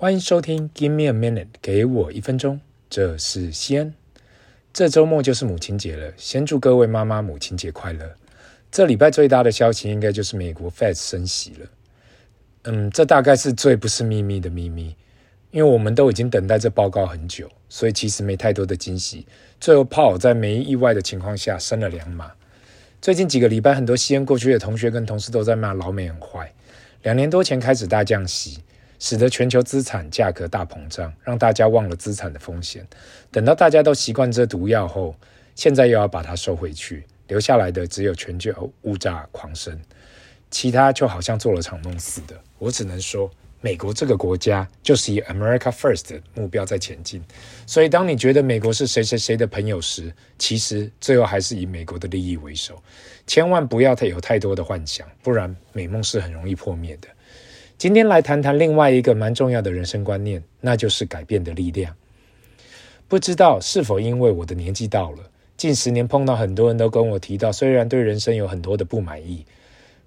欢迎收听 Give me a minute，给我一分钟。这是西恩。这周末就是母亲节了，先祝各位妈妈母亲节快乐。这礼拜最大的消息应该就是美国 Fed 升息了。嗯，这大概是最不是秘密的秘密，因为我们都已经等待这报告很久，所以其实没太多的惊喜。最后好在没意外的情况下升了两码。最近几个礼拜，很多西恩过去的同学跟同事都在骂老美很坏。两年多前开始大降息。使得全球资产价格大膨胀，让大家忘了资产的风险。等到大家都习惯这毒药后，现在又要把它收回去，留下来的只有全球物价狂升，其他就好像做了场梦似的。我只能说，美国这个国家就是以 America First 的目标在前进。所以，当你觉得美国是谁谁谁的朋友时，其实最后还是以美国的利益为首。千万不要太有太多的幻想，不然美梦是很容易破灭的。今天来谈谈另外一个蛮重要的人生观念，那就是改变的力量。不知道是否因为我的年纪到了，近十年碰到很多人都跟我提到，虽然对人生有很多的不满意，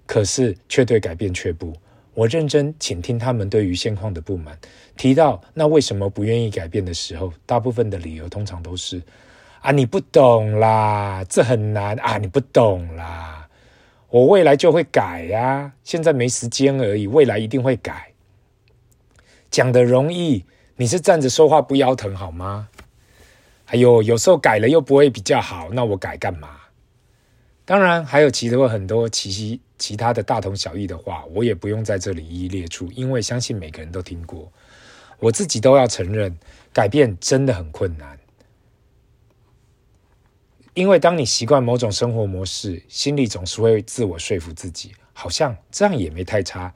可是却对改变却步。我认真倾听他们对于现况的不满，提到那为什么不愿意改变的时候，大部分的理由通常都是：啊，你不懂啦，这很难啊，你不懂啦。我未来就会改呀，现在没时间而已，未来一定会改。讲得容易，你是站着说话不腰疼好吗？还有，有时候改了又不会比较好，那我改干嘛？当然还有其他很多其其他的大同小异的话，我也不用在这里一一列出，因为相信每个人都听过。我自己都要承认，改变真的很困难。因为当你习惯某种生活模式，心里总是会自我说服自己，好像这样也没太差，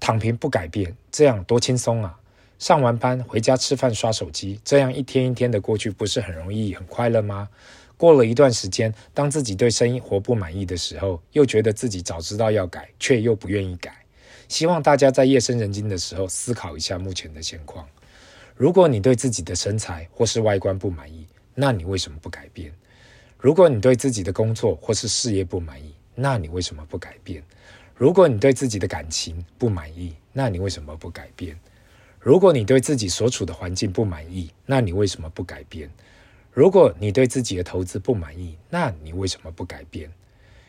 躺平不改变，这样多轻松啊！上完班回家吃饭刷手机，这样一天一天的过去，不是很容易很快乐吗？过了一段时间，当自己对生活不满意的时候，又觉得自己早知道要改，却又不愿意改。希望大家在夜深人静的时候思考一下目前的现况。如果你对自己的身材或是外观不满意，那你为什么不改变？如果你对自己的工作或是事业不满意，那你为什么不改变？如果你对自己的感情不满意，那你为什么不改变？如果你对自己所处的环境不满意，那你为什么不改变？如果你对自己的投资不满意，那你为什么不改变？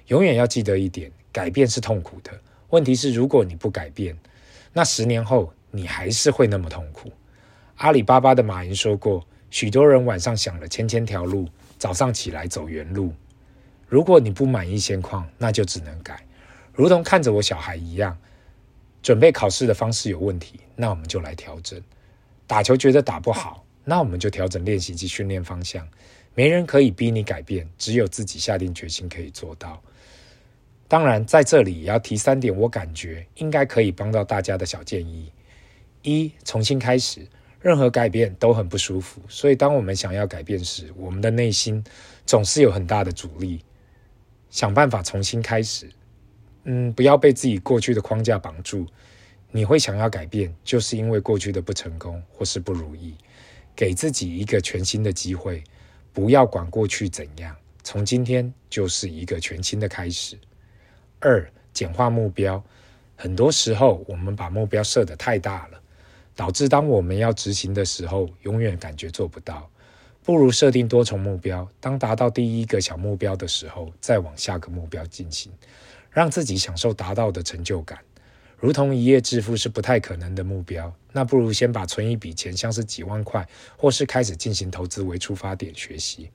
永远要记得一点，改变是痛苦的。问题是，如果你不改变，那十年后你还是会那么痛苦。阿里巴巴的马云说过，许多人晚上想了千千条路。早上起来走原路，如果你不满意现况，那就只能改。如同看着我小孩一样，准备考试的方式有问题，那我们就来调整。打球觉得打不好，那我们就调整练习及训练方向。没人可以逼你改变，只有自己下定决心可以做到。当然，在这里也要提三点，我感觉应该可以帮到大家的小建议：一、重新开始。任何改变都很不舒服，所以当我们想要改变时，我们的内心总是有很大的阻力。想办法重新开始，嗯，不要被自己过去的框架绑住。你会想要改变，就是因为过去的不成功或是不如意。给自己一个全新的机会，不要管过去怎样，从今天就是一个全新的开始。二，简化目标。很多时候，我们把目标设得太大了。导致当我们要执行的时候，永远感觉做不到。不如设定多重目标，当达到第一个小目标的时候，再往下个目标进行，让自己享受达到的成就感。如同一夜致富是不太可能的目标，那不如先把存一笔钱，像是几万块，或是开始进行投资为出发点学习。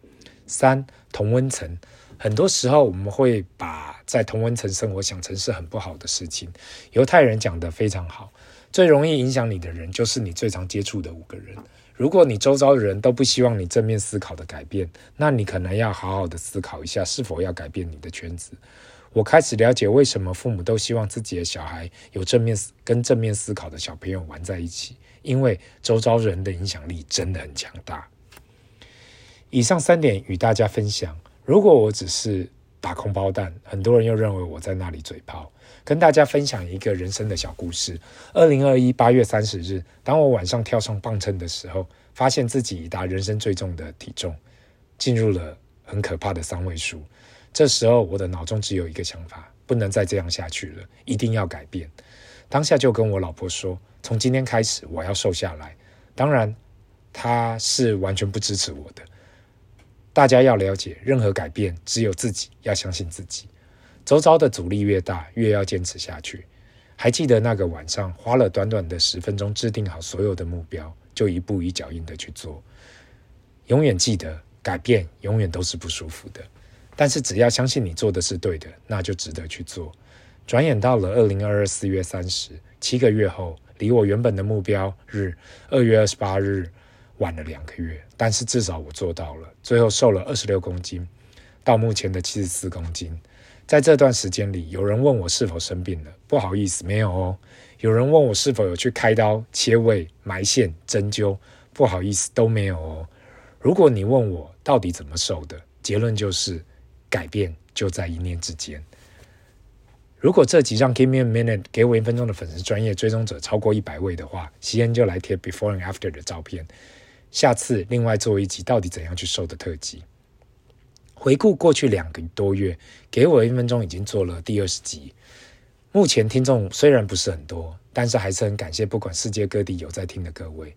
三、同温层，很多时候我们会把在同温层生活想成是很不好的事情。犹太人讲得非常好。最容易影响你的人，就是你最常接触的五个人。如果你周遭的人都不希望你正面思考的改变，那你可能要好好的思考一下，是否要改变你的圈子。我开始了解为什么父母都希望自己的小孩有正面思跟正面思考的小朋友玩在一起，因为周遭人的影响力真的很强大。以上三点与大家分享。如果我只是打空包弹，很多人又认为我在那里嘴炮。跟大家分享一个人生的小故事。二零二一八月三十日，当我晚上跳上磅秤的时候，发现自己已达人生最重的体重，进入了很可怕的三位数。这时候，我的脑中只有一个想法：不能再这样下去了，一定要改变。当下就跟我老婆说：“从今天开始我要瘦下来。当然，她是完全不支持我的。大家要了解，任何改变只有自己要相信自己。周遭的阻力越大，越要坚持下去。还记得那个晚上，花了短短的十分钟制定好所有的目标，就一步一脚印的去做。永远记得，改变永远都是不舒服的。但是只要相信你做的是对的，那就值得去做。转眼到了二零二二四月三十，七个月后，离我原本的目标日二月二十八日晚了两个月，但是至少我做到了。最后瘦了二十六公斤，到目前的七十四公斤。在这段时间里，有人问我是否生病了，不好意思，没有哦。有人问我是否有去开刀、切胃、埋线、针灸，不好意思，都没有哦。如果你问我到底怎么瘦的，结论就是改变就在一念之间。如果这集让 Give me a minute 给我一分钟的粉丝专业追踪者超过一百位的话，西恩就来贴 before and after 的照片。下次另外做一集到底怎样去瘦的特辑。回顾过去两个多月，给我一分钟已经做了第二十集。目前听众虽然不是很多，但是还是很感谢，不管世界各地有在听的各位。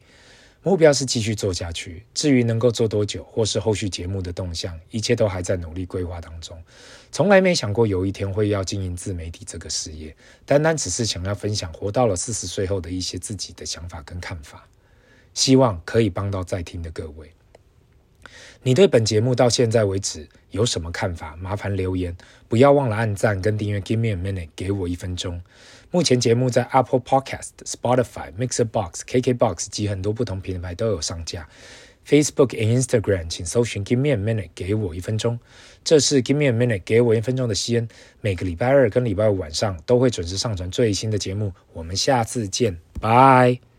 目标是继续做下去，至于能够做多久，或是后续节目的动向，一切都还在努力规划当中。从来没想过有一天会要经营自媒体这个事业，单单只是想要分享活到了四十岁后的一些自己的想法跟看法，希望可以帮到在听的各位。你对本节目到现在为止有什么看法？麻烦留言，不要忘了按赞跟订阅。Give me a minute，给我一分钟。目前节目在 Apple Podcast、Spotify、Mixer Box、KKBox 及很多不同平台都有上架。Facebook 和 Instagram 请搜寻 Give me a minute，给我一分钟。这是 Give me a minute，给我一分钟的西恩。每个礼拜二跟礼拜五晚上都会准时上传最新的节目。我们下次见，拜。